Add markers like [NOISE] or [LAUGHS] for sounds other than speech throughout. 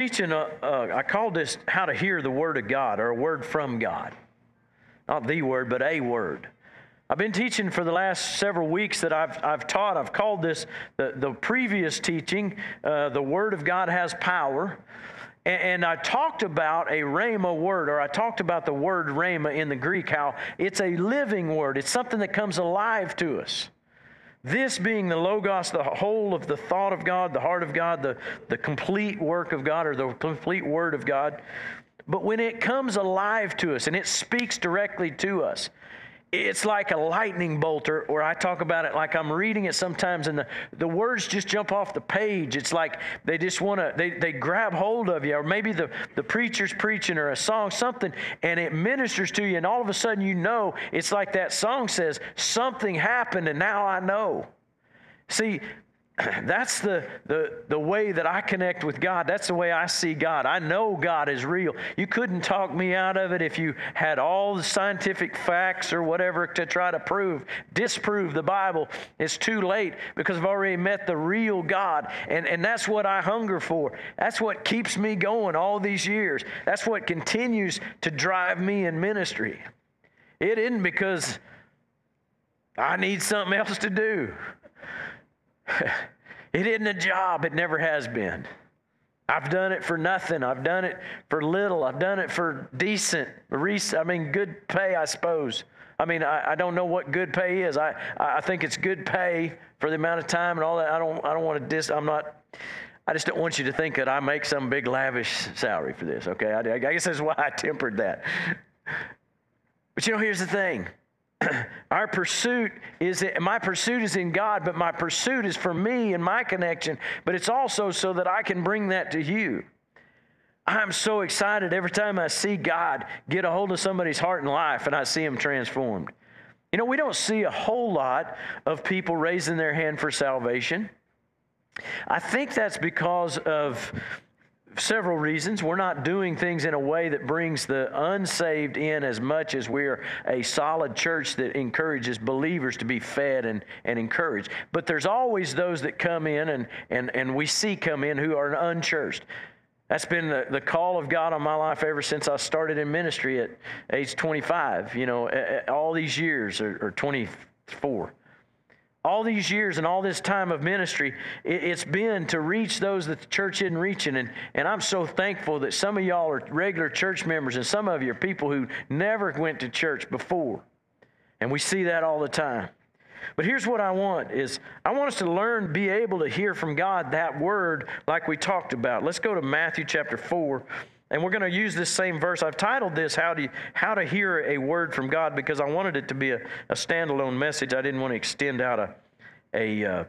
teaching, uh, uh, I called this How to Hear the Word of God or a Word from God. Not the Word, but a Word. I've been teaching for the last several weeks that I've, I've taught. I've called this the, the previous teaching, uh, The Word of God Has Power. And, and I talked about a rhema word, or I talked about the word rhema in the Greek, how it's a living word, it's something that comes alive to us. This being the Logos, the whole of the thought of God, the heart of God, the, the complete work of God, or the complete Word of God. But when it comes alive to us and it speaks directly to us, it's like a lightning bolt, or, or I talk about it like I'm reading it sometimes, and the, the words just jump off the page. It's like they just want to, they, they grab hold of you, or maybe the, the preacher's preaching or a song, something, and it ministers to you, and all of a sudden you know, it's like that song says, something happened, and now I know. See, [CLEARS THROAT] that's the, the, the way that I connect with God. That's the way I see God. I know God is real. You couldn't talk me out of it if you had all the scientific facts or whatever to try to prove, disprove the Bible. It's too late because I've already met the real God. And, and that's what I hunger for. That's what keeps me going all these years. That's what continues to drive me in ministry. It isn't because I need something else to do. [LAUGHS] it isn't a job, it never has been. I've done it for nothing. I've done it for little. I've done it for decent, I mean, good pay, I suppose. I mean, I, I don't know what good pay is. I, I think it's good pay for the amount of time and all that. I don't, I don't want to dis, I'm not, I just don't want you to think that I make some big lavish salary for this, okay? I, I guess that's why I tempered that. But you know, here's the thing [CLEARS THROAT] our pursuit is my pursuit is in God, but my pursuit is for me and my connection, but it's also so that I can bring that to you. I'm so excited every time I see God get a hold of somebody's heart and life and I see them transformed. You know, we don't see a whole lot of people raising their hand for salvation. I think that's because of several reasons. We're not doing things in a way that brings the unsaved in as much as we're a solid church that encourages believers to be fed and, and encouraged. But there's always those that come in and, and, and we see come in who are unchurched. That's been the, the call of God on my life ever since I started in ministry at age 25, you know, all these years, or, or 24 all these years and all this time of ministry, it's been to reach those that the church isn't reaching. And, and I'm so thankful that some of y'all are regular church members and some of you are people who never went to church before. And we see that all the time. But here's what I want is I want us to learn, be able to hear from God that word like we talked about. Let's go to Matthew chapter 4 and we're going to use this same verse. I've titled this How to, How to Hear a Word from God because I wanted it to be a, a standalone message. I didn't want to extend out a, a, uh,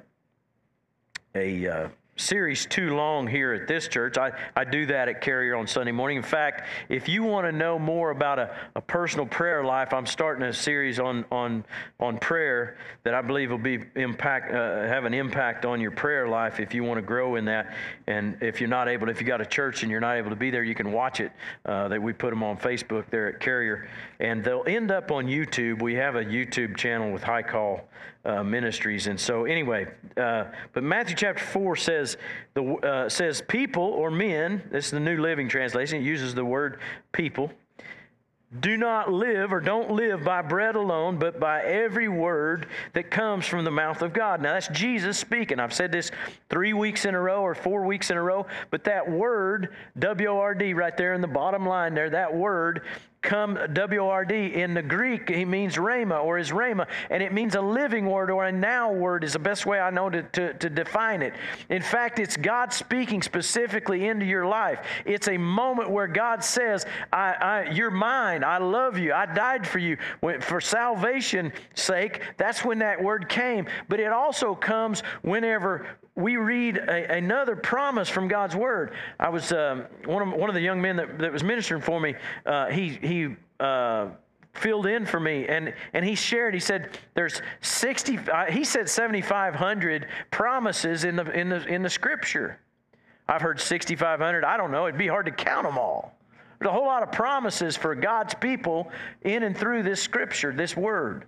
a uh, series too long here at this church. I, I do that at Carrier on Sunday morning. In fact, if you want to know more about a, a personal prayer life, I'm starting a series on, on, on prayer that I believe will be impact, uh, have an impact on your prayer life if you want to grow in that. And if you're not able, if you got a church and you're not able to be there, you can watch it. Uh, that we put them on Facebook there at Carrier, and they'll end up on YouTube. We have a YouTube channel with High Call uh, Ministries, and so anyway, uh, but Matthew chapter four says the, uh, says people or men, this is the New Living Translation, it uses the word people, do not live or don't live by bread alone, but by every word that comes from the mouth of God. Now, that's Jesus speaking. I've said this three weeks in a row or four weeks in a row, but that word, W O R D, right there in the bottom line there, that word come W-O-R-D. In the Greek, he means rhema or is rhema, and it means a living word or a now word is the best way I know to, to, to define it. In fact, it's God speaking specifically into your life. It's a moment where God says, I, I, You're mine. I love you. I died for you. For salvation's sake, that's when that word came. But it also comes whenever we read a, another promise from God's Word. I was um, one of one of the young men that, that was ministering for me. Uh, he he. Uh, filled in for me and and he shared he said there's 60 uh, he said 7500 promises in the in the in the scripture i've heard 6500 i don't know it'd be hard to count them all there's a whole lot of promises for god's people in and through this scripture this word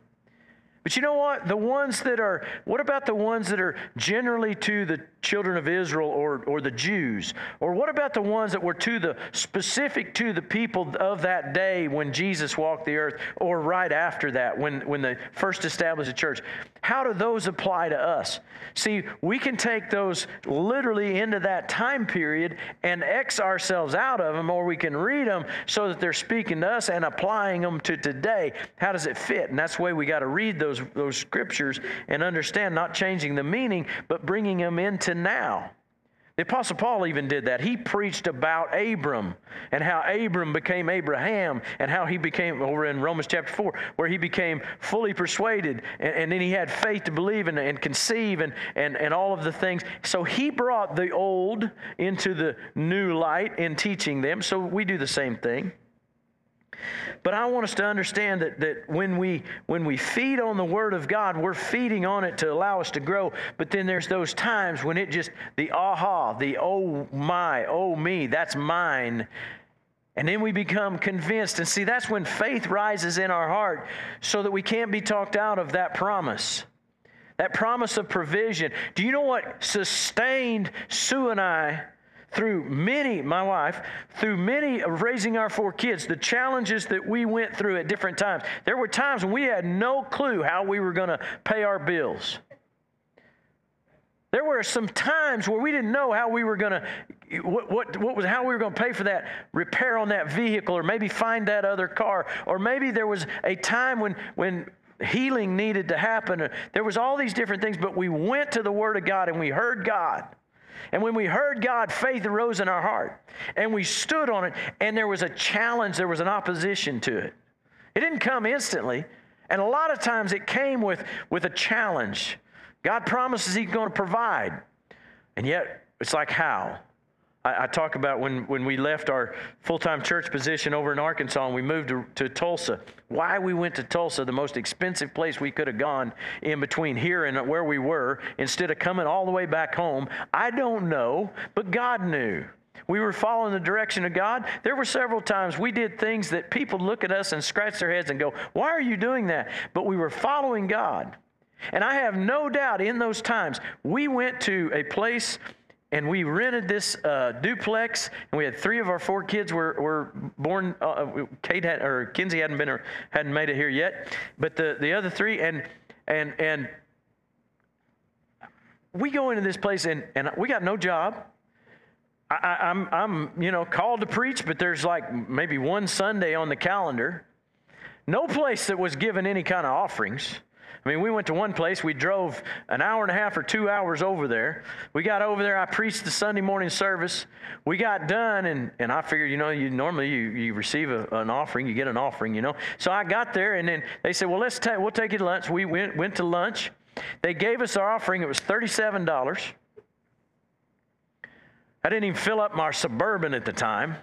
But you know what? The ones that are, what about the ones that are generally to the children of Israel or, or the Jews? Or what about the ones that were to the specific to the people of that day when Jesus walked the earth or right after that when, when they first established the church? How do those apply to us? See, we can take those literally into that time period and X ourselves out of them, or we can read them so that they're speaking to us and applying them to today. How does it fit? And that's the way we got to read those, those scriptures and understand, not changing the meaning, but bringing them into now. The Apostle Paul even did that. He preached about Abram and how Abram became Abraham and how he became, over in Romans chapter 4, where he became fully persuaded and, and then he had faith to believe and, and conceive and, and, and all of the things. So he brought the old into the new light in teaching them. So we do the same thing. But I want us to understand that, that when, we, when we feed on the Word of God, we're feeding on it to allow us to grow. But then there's those times when it just, the aha, the oh my, oh me, that's mine. And then we become convinced. And see, that's when faith rises in our heart so that we can't be talked out of that promise. That promise of provision. Do you know what sustained Sue and I through many, my wife, through many of raising our four kids, the challenges that we went through at different times. There were times when we had no clue how we were going to pay our bills. There were some times where we didn't know how we were going to, what, what, what was, how we were going to pay for that repair on that vehicle, or maybe find that other car, or maybe there was a time when, when healing needed to happen. There was all these different things, but we went to the Word of God and we heard God. And when we heard God, faith arose in our heart. And we stood on it, and there was a challenge, there was an opposition to it. It didn't come instantly. And a lot of times it came with, with a challenge. God promises He's going to provide. And yet, it's like, how? I, I talk about when, when we left our full time church position over in Arkansas and we moved to, to Tulsa. Why we went to Tulsa, the most expensive place we could have gone in between here and where we were, instead of coming all the way back home, I don't know, but God knew. We were following the direction of God. There were several times we did things that people look at us and scratch their heads and go, Why are you doing that? But we were following God. And I have no doubt in those times we went to a place and we rented this uh, duplex, and we had three of our four kids were, were born. Uh, uh Kate had, or Kinsey hadn't been, or hadn't made it here yet, but the, the other three, and and and we go into this place, and and we got no job. I, I'm I'm you know called to preach, but there's like maybe one Sunday on the calendar. No place that was given any kind of offerings. I mean, we went to one place, we drove an hour and a half or two hours over there. We got over there, I preached the Sunday morning service. We got done, and, and I figured, you know, you normally you, you receive a, an offering, you get an offering, you know. So I got there, and then they said, well, let's take, we'll take you to lunch. We went, went to lunch. They gave us our offering, it was $37. I didn't even fill up my Suburban at the time.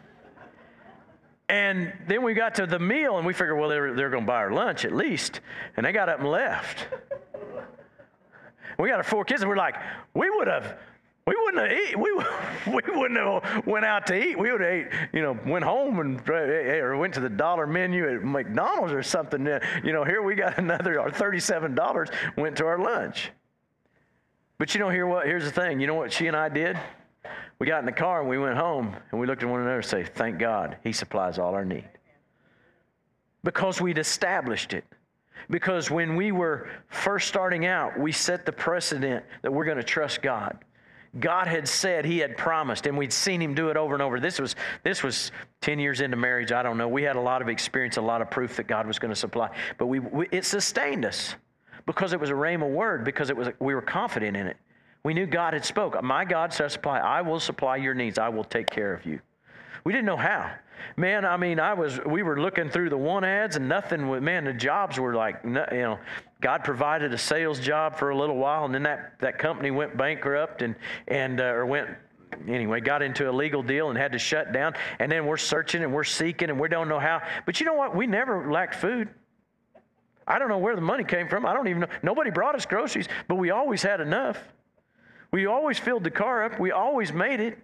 And then we got to the meal and we figured, well, they're, they're going to buy our lunch at least. And they got up and left. we got our four kids and we're like, we would have, we wouldn't have eat. We, [LAUGHS] we wouldn't have went out to eat. We would have ate, you know, went home and eh, eh, or went to the dollar menu at McDonald's or something. You know, here we got [LAUGHS] another, our $37 went to our lunch. But you know, here what? Here's the thing. You know what she and I did? We got in the car and we went home and we looked at one another and say, Thank God, He supplies all our need. Because we'd established it. Because when we were first starting out, we set the precedent that we're going to trust God. God had said He had promised, and we'd seen Him do it over and over. This was this was ten years into marriage. I don't know. We had a lot of experience, a lot of proof that God was going to supply, but we, we it sustained us because it was a rhema word. Because it was we were confident in it. We knew God had spoke. My God shall supply. I will supply your needs. I will take care of you. We didn't know how. Man, I mean, I was. We were looking through the one ads and nothing. Man, the jobs were like, you know, God provided a sales job for a little while, and then that that company went bankrupt and and uh, or went anyway, got into a legal deal and had to shut down. And then we're searching and we're seeking and we don't know how. But you know what? We never lacked food. I don't know where the money came from. I don't even know. Nobody brought us groceries, but we always had enough. We always filled the car up. We always made it.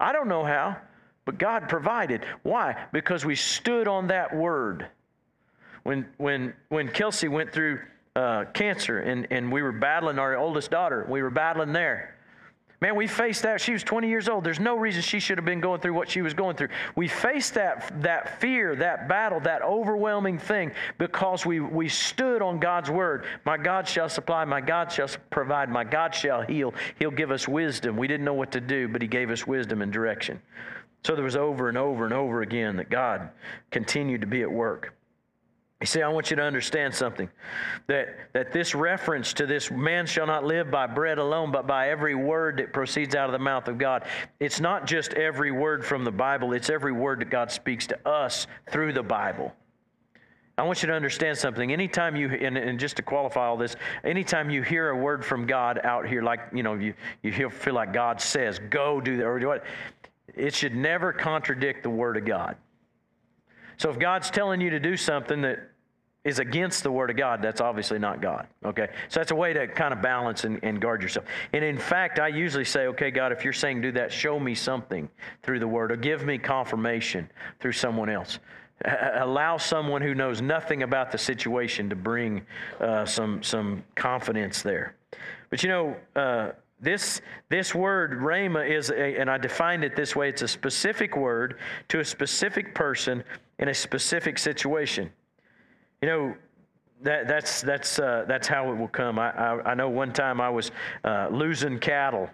I don't know how, but God provided. Why? Because we stood on that word. When, when, when Kelsey went through uh, cancer, and, and we were battling our oldest daughter. We were battling there. Man, we faced that. She was 20 years old. There's no reason she should have been going through what she was going through. We faced that, that fear, that battle, that overwhelming thing because we, we stood on God's word. My God shall supply, my God shall provide, my God shall heal. He'll give us wisdom. We didn't know what to do, but He gave us wisdom and direction. So there was over and over and over again that God continued to be at work. You see, I want you to understand something that, that this reference to this man shall not live by bread alone, but by every word that proceeds out of the mouth of God. It's not just every word from the Bible, it's every word that God speaks to us through the Bible. I want you to understand something. Anytime you, and, and, just to qualify all this, anytime you hear a word from God out here, like, you know, you, you feel like God says, go do that, or do what, it should never contradict the Word of God. So if God's telling you to do something that is against the Word of God, that's obviously not God. Okay? So that's a way to kind of balance and, and, guard yourself. And in fact, I usually say, okay, God, if you're saying do that, show me something through the Word or give me confirmation through someone else. Allow someone who knows nothing about the situation to bring uh, some, some confidence there. But you know, uh, this, this word, rhema, is, a, and I defined it this way it's a specific word to a specific person in a specific situation. You know, that, that's, that's, uh, that's how it will come. I, I, I know one time I was uh, losing cattle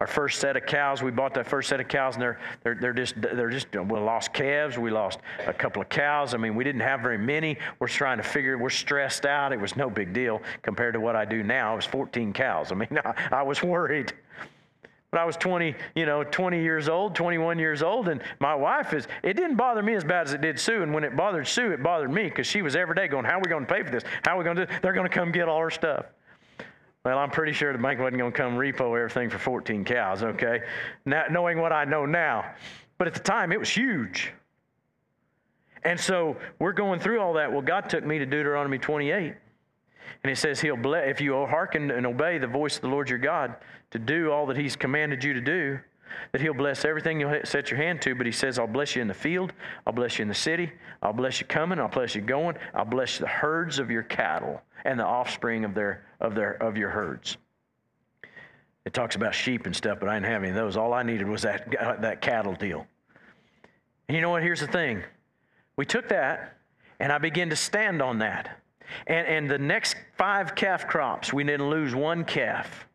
our first set of cows, we bought that first set of cows, and they're, they're, they're just, they're just, we lost calves, we lost a couple of cows. I mean, we didn't have very many. We're trying to figure, we're stressed out. It was no big deal compared to what I do now. It was 14 cows. I mean, [LAUGHS] I, I was worried. But I was 20, you know, 20 years old, 21 years old, and my wife is, it didn't bother me as bad as it did Sue. And when it bothered Sue, it bothered me because she was every day going, How are we going to pay for this? How are we going to do They're going to come get all our stuff. Well, I'm pretty sure the bank wasn't going to come repo everything for 14 cows, okay? Now, knowing what I know now. But at the time, it was huge. And so we're going through all that. Well, God took me to Deuteronomy 28. And it says, He'll bless, if you hearken and obey the voice of the Lord your God to do all that He's commanded you to do, that He'll bless everything you set your hand to. But He says, I'll bless you in the field, I'll bless you in the city, I'll bless you coming, I'll bless you going, I'll bless the herds of your cattle and the offspring of their of their of your herds. It talks about sheep and stuff, but I didn't have any of those. All I needed was that uh, that cattle deal. And you know what? Here's the thing. We took that, and I began to stand on that. And, and the next five calf crops, we didn't lose one calf.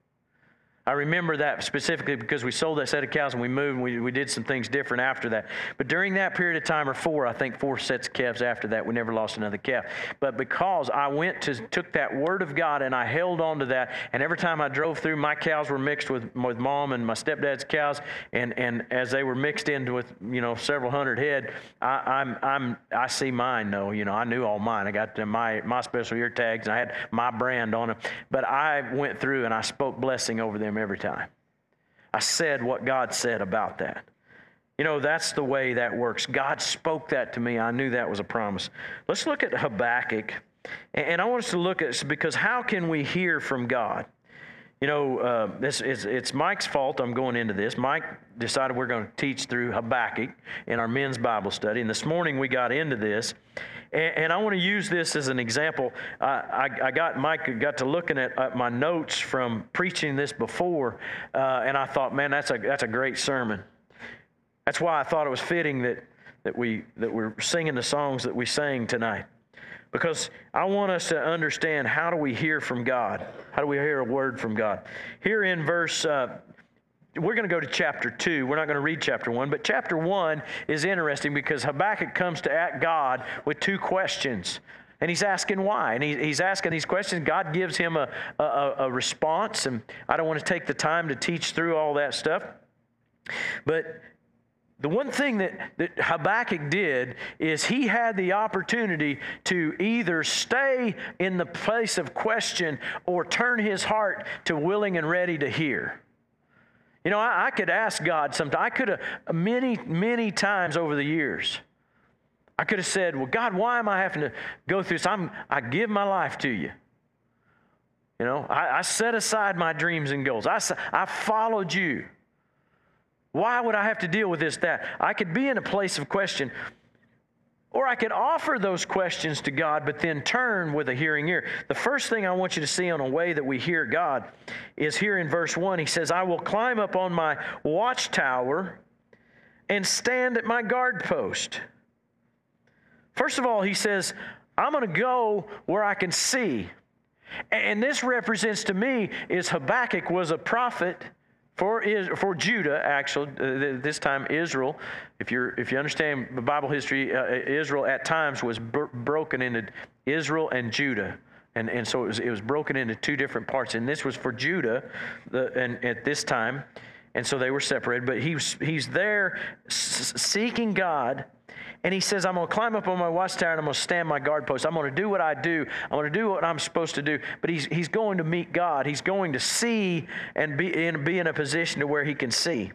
I remember that specifically because we sold that set of cows and we moved and we, we did some things different after that. But during that period of time, or four, I think four sets of calves after that, we never lost another calf. But because I went to, took that word of God and I held on to that, and every time I drove through, my cows were mixed with, with mom and my stepdad's cows, and, and as they were mixed in with, you know, several hundred head, I, I'm, I'm, I see mine, though. You know, I knew all mine. I got my, my special ear tags and I had my brand on them. But I went through and I spoke blessing over them every time. I said what God said about that. You know, that's the way that works. God spoke that to me. I knew that was a promise. Let's look at Habakkuk. And I want us to look at because how can we hear from God? You know, uh, this is, it's Mike's fault I'm going into this. Mike decided we're going to teach through Habakkuk in our men's Bible study. And this morning we got into this. And, and I want to use this as an example. I, I, I, got Mike got to looking at, at, my notes from preaching this before, uh, and I thought, man, that's a that's a great sermon. That's why I thought it was fitting that that we that we're singing the songs that we sang tonight because I want us to understand how do we hear from God? How do we hear a word from God? Here in verse uh, we're going to go to chapter 2. We're not going to read chapter 1, but chapter 1 is interesting because Habakkuk comes to ask God with two questions. And he's asking why. And he, he's asking these questions. God gives him a, a, a response. And I don't want to take the time to teach through all that stuff. But the one thing that, that Habakkuk did is he had the opportunity to either stay in the place of question or turn his heart to willing and ready to hear. You know, I, I could ask God sometimes. I could have many, many times over the years. I could have said, "Well, God, why am I having to go through this? I'm, I give my life to you. You know, I, I set aside my dreams and goals. I, I followed you. Why would I have to deal with this, that? I could be in a place of question. Or I could offer those questions to God, but then turn with a hearing ear. The first thing I want you to see on a way that we hear God is here in verse 1. He says, I will climb up on my watchtower and stand at my guard post. First of all, he says, I'm going to go where I can see. And this represents to me is Habakkuk was a prophet for, is, for Judah, actually, uh, this time Israel. If, you're, if you understand the Bible history, uh, Israel at times was bro- broken into Israel and Judah. And, and so it was, it was broken into two different parts. And this was for Judah the, and at this time. And so they were separated. But he he's there seeking God and he says, I'm going to climb up on my watchtower and I'm going to stand my guard post. I'm going to do what I do. I'm going to do what I'm supposed to do. But he's, he's going to meet God. He's going to see and be in, be in a position to where he can see.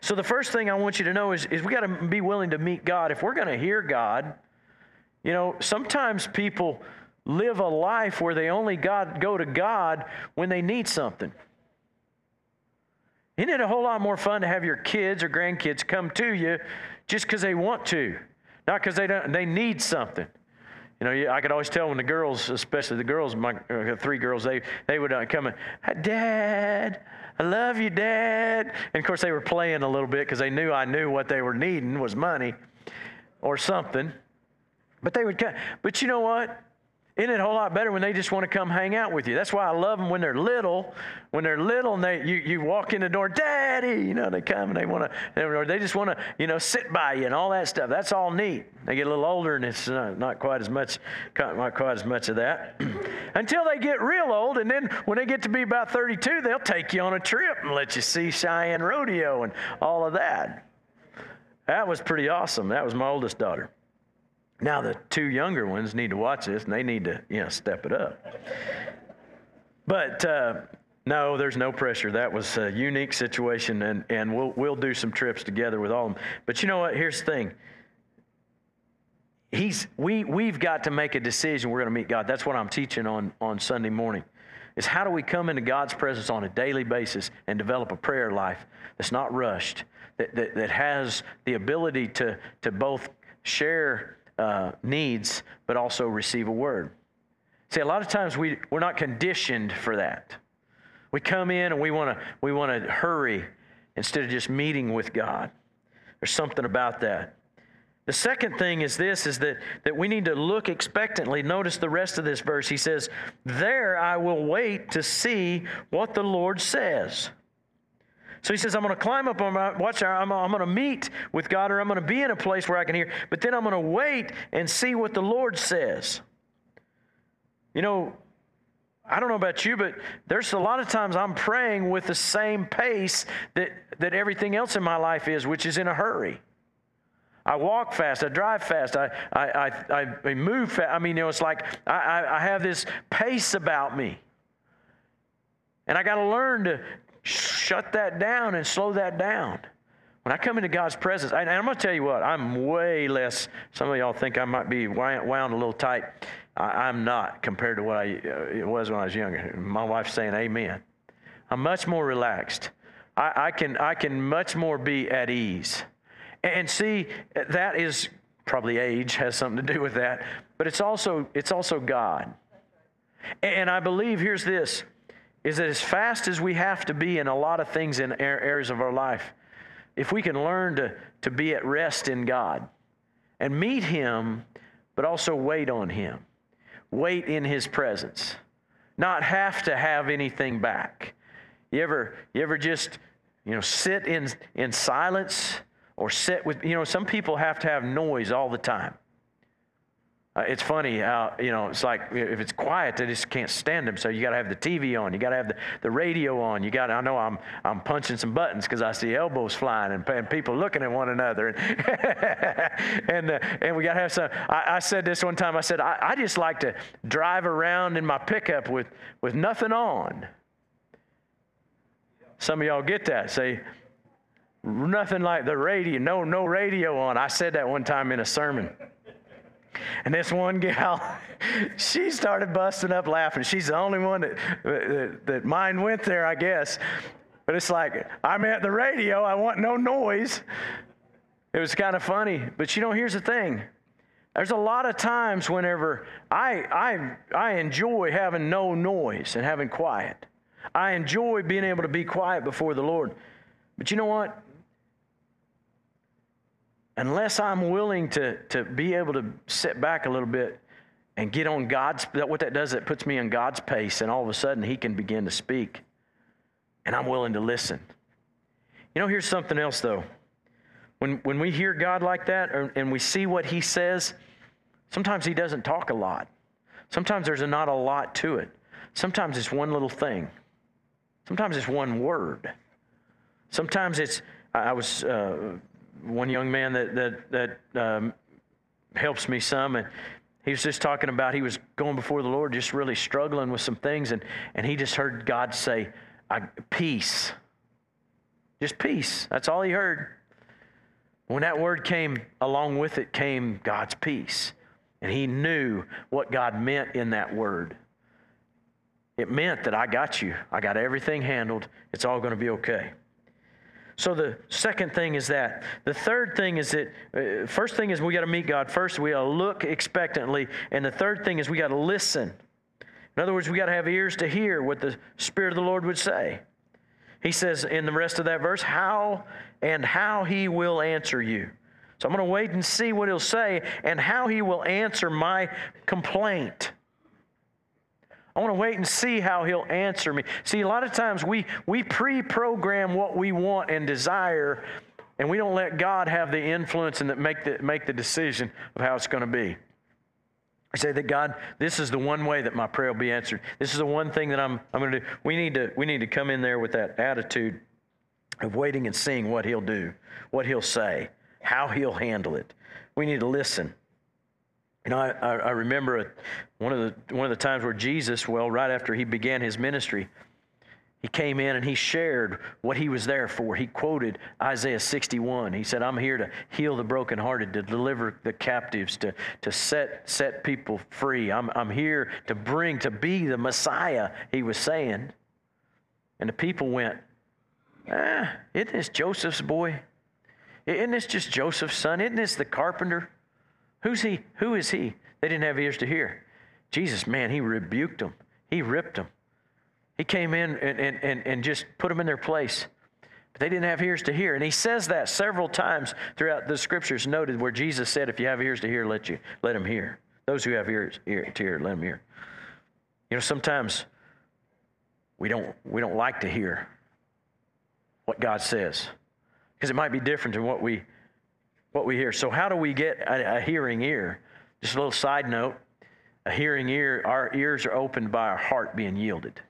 So the first thing I want you to know is, is we got to be willing to meet God. If we're going to hear God, you know, sometimes people live a life where they only God, go to God when they need something. Isn't it a whole lot more fun to have your kids or grandkids come to you just because they want to, not because they don't. They need something. You know, I could always tell when the girls, especially the girls, my uh, three girls, they they would uh, come and, Dad, I love you, Dad. And of course, they were playing a little bit because they knew I knew what they were needing was money or something. But they would come. But you know what? Isn't it a whole lot better when they just want to come hang out with you? That's why I love them when they're little. When they're little and they, you, you walk in the door, Daddy, you know, they come and they want to, they just want to, you know, sit by you and all that stuff. That's all neat. They get a little older and it's not, not quite as much, not quite as much of that. [CLEARS THROAT] Until they get real old and then when they get to be about 32, they'll take you on a trip and let you see Cheyenne Rodeo and all of that. That was pretty awesome. That was my oldest daughter. Now the two younger ones need to watch this and they need to, you know, step it up. But uh, no, there's no pressure. That was a unique situation, and, and we'll, we'll do some trips together with all of them. But you know what? Here's the thing. He's, we, we've got to make a decision. We're going to meet God. That's what I'm teaching on, on Sunday morning. Is how do we come into God's presence on a daily basis and develop a prayer life that's not rushed, that, that, that has the ability to, to both share uh, needs, but also receive a word. See, a lot of times we, we're not conditioned for that. We come in and we want to we want to hurry instead of just meeting with God. There's something about that. The second thing is this is that, that we need to look expectantly. Notice the rest of this verse. He says, There I will wait to see what the Lord says. So he says, I'm going to climb up on my watch I'm, I'm going to meet with God or I'm going to be in a place where I can hear, but then I'm going to wait and see what the Lord says. You know, I don't know about you, but there's a lot of times I'm praying with the same pace that, that everything else in my life is, which is in a hurry. I walk fast. I drive fast. I, I, I, I move fast. I mean, you know, it's like I, I have this pace about me. And I got to learn to, shut that down and slow that down. When I come into God's presence, and I'm going to tell you what, I'm way less. Some of y'all think I might be wound a little tight. I, am not compared to what I uh, it was when I was younger. My wife's saying amen. I'm much more relaxed. I, I, can, I can much more be at ease. And see, that is probably age has something to do with that, but it's also, it's also God. And I believe, here's this is that as fast as we have to be in a lot of things in areas of our life, if we can learn to, to be at rest in God and meet Him, but also wait on Him, wait in His presence, not have to have anything back. You ever, you ever just, you know, sit in, in silence or sit with, you know, some people have to have noise all the time. Uh, it's funny how, you know, it's like if it's quiet, they just can't stand them. So you got to have the TV on. You got to have the, the radio on. You got I know I'm, I'm punching some buttons because I see elbows flying and, and people looking at one another. And, [LAUGHS] and, uh, and we got to have some. I, I, said this one time. I said, I, I just like to drive around in my pickup with, with nothing on. Some of y'all get that. Say, nothing like the radio, no, no radio on. I said that one time in a sermon. And this one gal, [LAUGHS] she started busting up laughing. She's the only one that, that, that mine went there, I guess. But it's like, I'm at the radio, I want no noise. It was kind of funny. But you know, here's the thing There's a lot of times whenever I, I, I enjoy having no noise and having quiet. I enjoy being able to be quiet before the Lord. But you know what? Unless I'm willing to, to be able to sit back a little bit and get on God's, what that does, it puts me on God's pace, and all of a sudden He can begin to speak. And I'm willing to listen. You know, here's something else though. When, when we hear God like that or, and we see what He says, sometimes He doesn't talk a lot. Sometimes there's a, not a lot to it. Sometimes it's one little thing. Sometimes it's one word. Sometimes it's, I was uh, one young man that, that, that um, helps me some, and he was just talking about he was going before the Lord, just really struggling with some things, and, and he just heard God say, Peace. Just peace. That's all he heard. When that word came, along with it came God's peace. And he knew what God meant in that word. It meant that I got you. I got everything handled. It's all going to be okay. So the second thing is that. The third thing is that uh, first thing is we got to meet God first. We got to look expectantly, and the third thing is we got to listen. In other words, we got to have ears to hear what the Spirit of the Lord would say. He says in the rest of that verse, how and how he will answer you. So I'm going to wait and see what he'll say and how he will answer my complaint. I want to wait and see how he'll answer me. See, a lot of times we, we pre program what we want and desire, and we don't let God have the influence and make the, make the decision of how it's going to be. I say that God, this is the one way that my prayer will be answered. This is the one thing that I'm, I'm going to do. We need to, we need to come in there with that attitude of waiting and seeing what He'll do, what He'll say, how He'll handle it. We need to listen. You know, I, I remember one of the one of the times where Jesus, well, right after he began his ministry, he came in and he shared what he was there for. He quoted Isaiah 61. He said, I'm here to heal the brokenhearted, to deliver the captives, to, to set, set people free. I'm, I'm here to bring, to be the Messiah, he was saying. And the people went, ah, isn't this Joseph's boy? Isn't this just Joseph's son? Isn't this the carpenter? Who's he? Who is he? They didn't have ears to hear. Jesus, man, he rebuked them. He ripped them. He came in and, and, and, and just put them in their place. But they didn't have ears to hear. And he says that several times throughout the scriptures noted where Jesus said, if you have ears to hear, let you let them hear. Those who have ears ear, to hear, let them hear. You know, sometimes we don't we don't like to hear what God says. Because it might be different than what we what we hear. So, how do we get a, a hearing ear? Just a little side note a hearing ear, our ears are opened by our heart being yielded.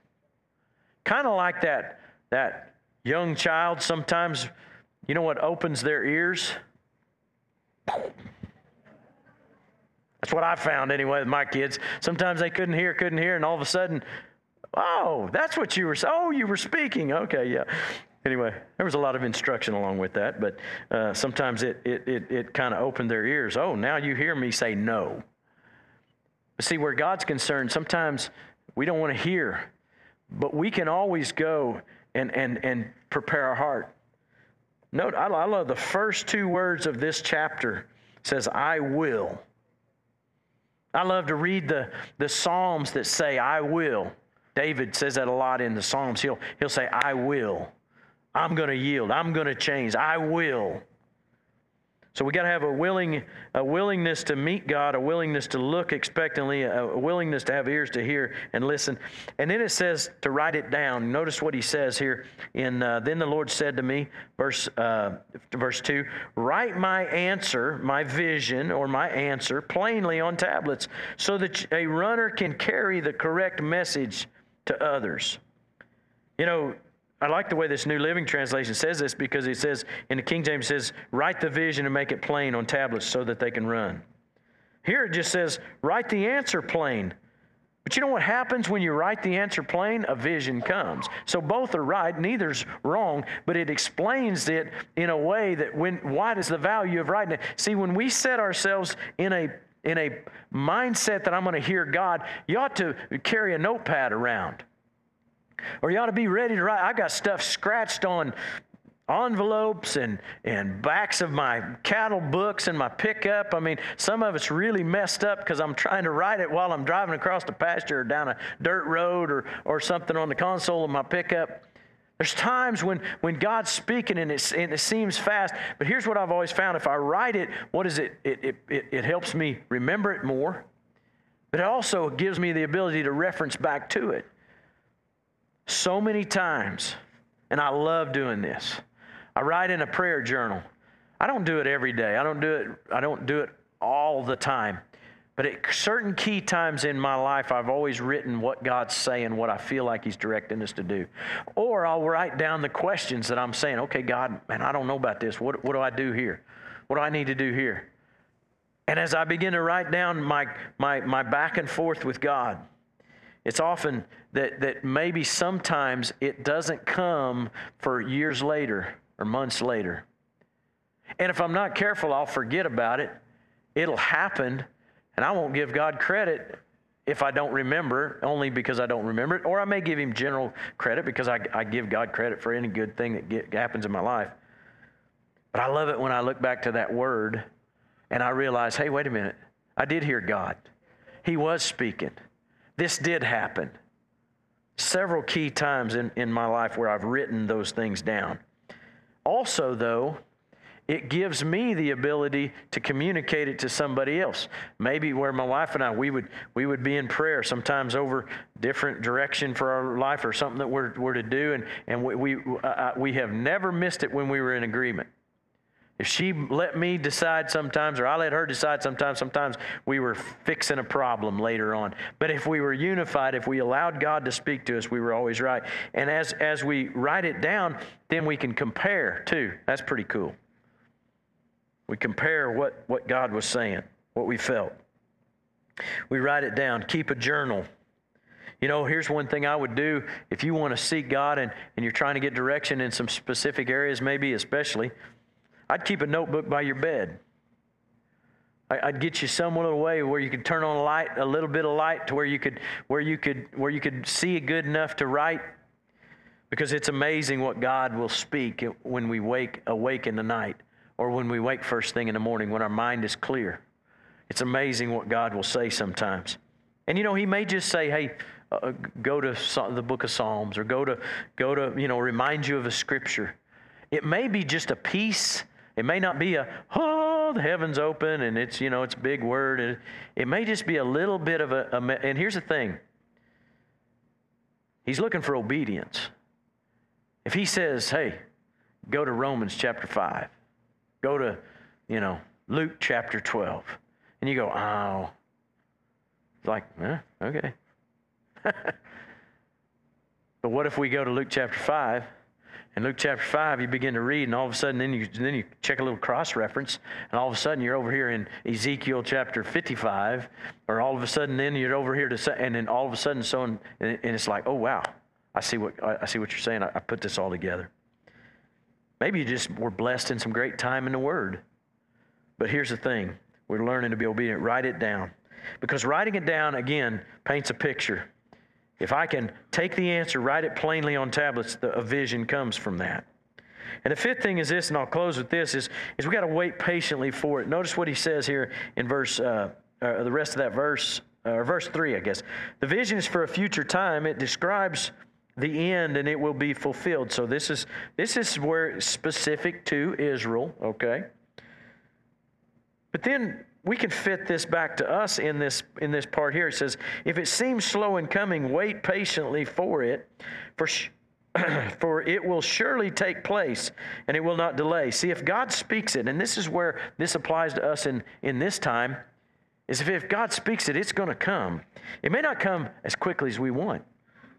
Kind of like that, that young child, sometimes, you know what opens their ears? That's what I found anyway with my kids. Sometimes they couldn't hear, couldn't hear, and all of a sudden, oh, that's what you were, oh, you were speaking. Okay, yeah anyway, there was a lot of instruction along with that, but uh, sometimes it, it, it, it kind of opened their ears. Oh, now you hear me say no. But see, where God's concerned, sometimes we don't want to hear, but we can always go and, and, and prepare our heart. Note, I, I love the first two words of this chapter says, I will. I love to read the, the Psalms that say, I will. David says that a lot in the Psalms. He'll, he'll say, I will. I'm going to yield. I'm going to change. I will. So we got to have a willing, a willingness to meet God, a willingness to look expectantly, a willingness to have ears to hear and listen. And then it says to write it down. Notice what he says here. In uh, then the Lord said to me, verse uh, verse two, write my answer, my vision or my answer plainly on tablets, so that a runner can carry the correct message to others. You know, I like the way this New Living Translation says this because it says, in the King James, says, write the vision and make it plain on tablets so that they can run. Here it just says, write the answer plain. But you know what happens when you write the answer plain? A vision comes. So both are right, neither's wrong, but it explains it in a way that when what is the value of writing it? See, when we set ourselves in a in a mindset that I'm going to hear God, you ought to carry a notepad around. Or you ought to be ready to write. I got stuff scratched on envelopes and, and backs of my cattle books and my pickup. I mean, some of it's really messed up because I'm trying to write it while I'm driving across the pasture or down a dirt road or, or something on the console of my pickup. There's times when, when God's speaking and it, and it seems fast, but here's what I've always found. If I write it, what is it? It, it, it, it helps me remember it more, but it also gives me the ability to reference back to it. So many times, and I love doing this. I write in a prayer journal. I don't do it every day. I don't do it, I don't do it all the time. But at certain key times in my life, I've always written what God's saying, what I feel like He's directing us to do. Or I'll write down the questions that I'm saying, okay, God, man, I don't know about this. What, what do I do here? What do I need to do here? And as I begin to write down my, my, my back and forth with God, it's often that, that maybe sometimes it doesn't come for years later or months later. And if I'm not careful, I'll forget about it. It'll happen and I won't give God credit if I don't remember, only because I don't remember it. Or I may give him general credit because I, I give God credit for any good thing that get, happens in my life. But I love it when I look back to that word and I realize, hey, wait a minute. I did hear God. He was speaking. This did happen. Several key times in, in my life where I've written those things down. Also, though, it gives me the ability to communicate it to somebody else. Maybe where my wife and I we would we would be in prayer sometimes over different direction for our life or something that we're, we're to do, and and we we, uh, we have never missed it when we were in agreement. If she let me decide sometimes, or I let her decide sometimes, sometimes we were fixing a problem later on. But if we were unified, if we allowed God to speak to us, we were always right. And as, as we write it down, then we can compare too. That's pretty cool. We compare what, what God was saying, what we felt. We write it down, keep a journal. You know, here's one thing I would do if you want to seek God and, and you're trying to get direction in some specific areas, maybe especially, I'd keep a notebook by your bed. I, would get you some little way where you could turn on a light, a little bit of light, to where you could, where you could, where you could see good enough to write. Because it's amazing what God will speak when we wake awake in the night or when we wake first thing in the morning when our mind is clear. It's amazing what God will say sometimes. And you know, He may just say, hey, uh, uh go to the book of Psalms or go to, go to, you know, remind you of a scripture. It may be just a piece. It may not be a, oh, the heavens open and it's, you know, it's a big word. And it may just be a little bit of a, a and here's the thing He's looking for obedience. If He says, hey, go to Romans chapter 5, Go to, you know, Luke chapter 12. And you go, oh. It's like, eh, okay. [LAUGHS] but what if we go to Luke chapter 5? In Luke chapter 5, you begin to read, and all of a sudden, then you, then you check a little cross reference, and all of a sudden, you're over here in Ezekiel chapter 55, or all of a sudden, then you're over here to, and then all of a sudden, so, and, and it's like, oh, wow, I see what, I see what you're saying. I, I put this all together. Maybe you just were blessed in some great time in the Word. But here's the thing we're learning to be obedient. Write it down. Because writing it down, again, paints a picture. If I can take the answer, write it plainly on tablets, the, a vision comes from that. And the fifth thing is this, and I'll close with this, is, is we got to wait patiently for it. Notice what he says here in verse, uh, uh, the rest of that verse, uh, or verse 3, I guess. The vision is for a future time. It describes the end and it will be fulfilled. So this is this is where specific to Israel, okay? But then we can fit this back to us in this in this part here. It says, "If it seems slow in coming, wait patiently for it, for sh- [CLEARS THROAT] for it will surely take place and it will not delay." See, if God speaks it, and this is where this applies to us in in this time, is if, if God speaks it, it's going to come. It may not come as quickly as we want,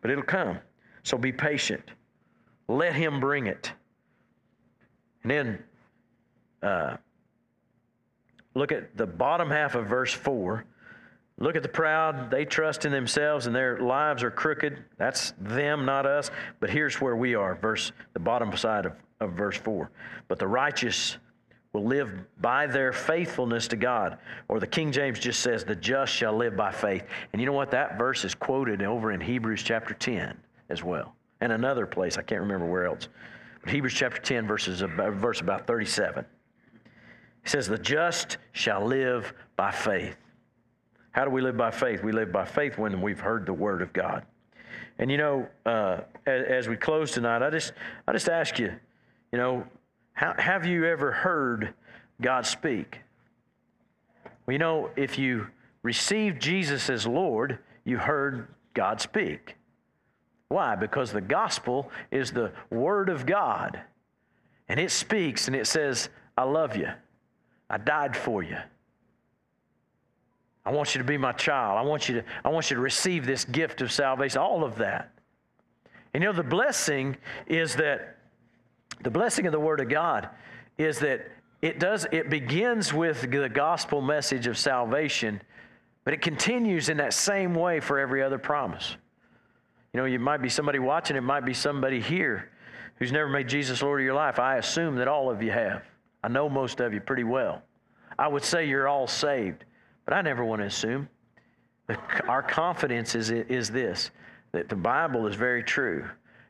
but it'll come. So be patient. Let Him bring it. And then uh, look at the bottom half of verse 4. Look at the proud. They trust in themselves and their lives are crooked. That's them, not us. But here's where we are, verse the bottom side of, of verse 4. But the righteous will live by their faithfulness to God. Or the King James just says, the just shall live by faith. And you know what? That verse is quoted over in Hebrews chapter 10 as well. And another place, I can't remember where else. But Hebrews chapter 10, verses, verse about 37. It says, The just shall live by faith. How do we live by faith? We live by faith when we've heard the word of God. And you know, uh, as, as, we close tonight, I just, I just ask you, you know, how, have you ever heard God speak? Well, you know, if you received Jesus as Lord, you heard God speak. Why? Because the gospel is the word of God. And it speaks and it says, I love you. I died for you. I want you to be my child. I want you to, I want you to receive this gift of salvation, all of that. And you know, the blessing is that the blessing of the Word of God is that it does, it begins with the gospel message of salvation, but it continues in that same way for every other promise. You know, you might be somebody watching, it might be somebody here who's never made Jesus Lord of your life. I assume that all of you have. I know most of you pretty well. I would say you're all saved, but I never want to assume. [LAUGHS] Our confidence is, is this that the Bible is very true.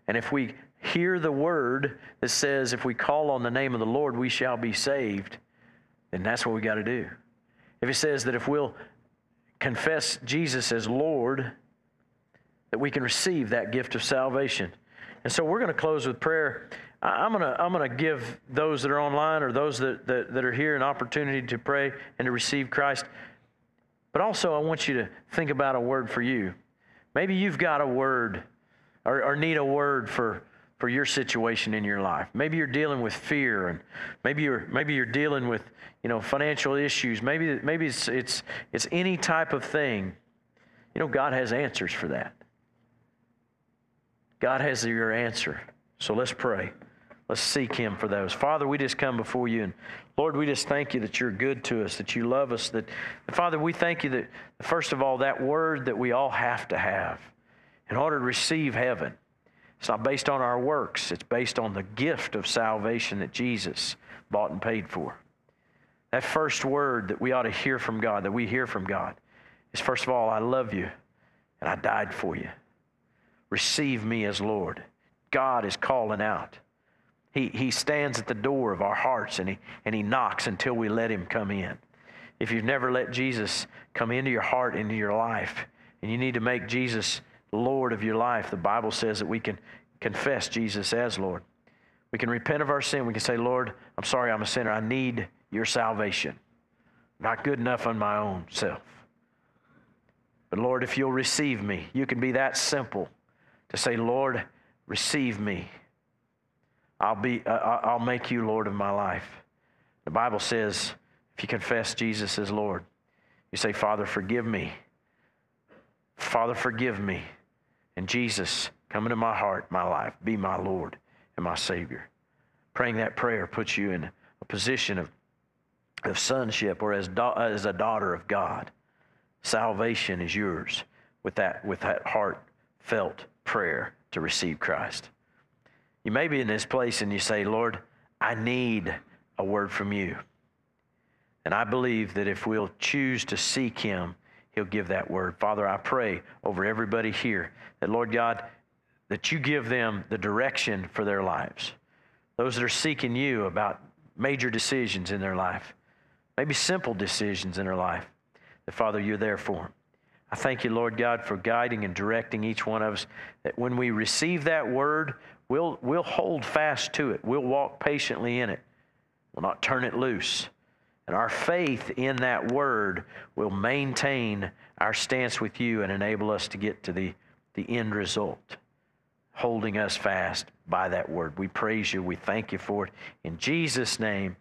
And if we hear the word that says, if we call on the name of the Lord, we shall be saved, then that's what we got to do. If it says that if we'll confess Jesus as Lord, that we can receive that gift of salvation. And so we're going to close with prayer. I'm to, I'm to give those that are online or those that, that, that are here an opportunity to pray and to receive Christ. But also, I want you to think about a word for you. Maybe you've got a word or, or need a word for, for your situation in your life. Maybe you're dealing with fear, and maybe you're maybe you're dealing with you know financial issues. Maybe maybe it's it's it's any type of thing. You know, God has answers for that. God has your answer. So let's pray. Let's seek Him for those. Father, we just come before you, and Lord, we just thank you that you're good to us, that you love us. That, Father, we thank you that first of all, that word that we all have to have in order to receive heaven. It's not based on our works. It's based on the gift of salvation that Jesus bought and paid for. That first word that we ought to hear from God, that we hear from God, is first of all, I love you and I died for you. Receive me as Lord. God is calling out. He, he stands at the door of our hearts and he, and he knocks until we let him come in. If you've never let Jesus come into your heart, into your life, and you need to make Jesus Lord of your life, the Bible says that we can confess Jesus as Lord. We can repent of our sin. We can say, Lord, I'm sorry I'm a sinner. I need your salvation. Not good enough on my own self. But Lord, if you'll receive me, you can be that simple to say, Lord, receive me. I'll, be, uh, I'll make you Lord of my life. The Bible says, if you confess Jesus as Lord, you say, Father, forgive me. Father, forgive me. And Jesus, come into my heart, my life. Be my Lord and my Savior. Praying that prayer puts you in a position of, of sonship or as, da- as a daughter of God. Salvation is yours with that, with that heartfelt prayer to receive Christ. You may be in this place and you say, Lord, I need a word from you. And I believe that if we'll choose to seek Him, He'll give that word. Father, I pray over everybody here that, Lord God, that you give them the direction for their lives. Those that are seeking you about major decisions in their life, maybe simple decisions in their life, that, Father, you're there for them. I thank you, Lord God, for guiding and directing each one of us. That when we receive that word, we'll, we'll hold fast to it. We'll walk patiently in it. We'll not turn it loose. And our faith in that word will maintain our stance with you and enable us to get to the, the end result, holding us fast by that word. We praise you. We thank you for it. In Jesus' name,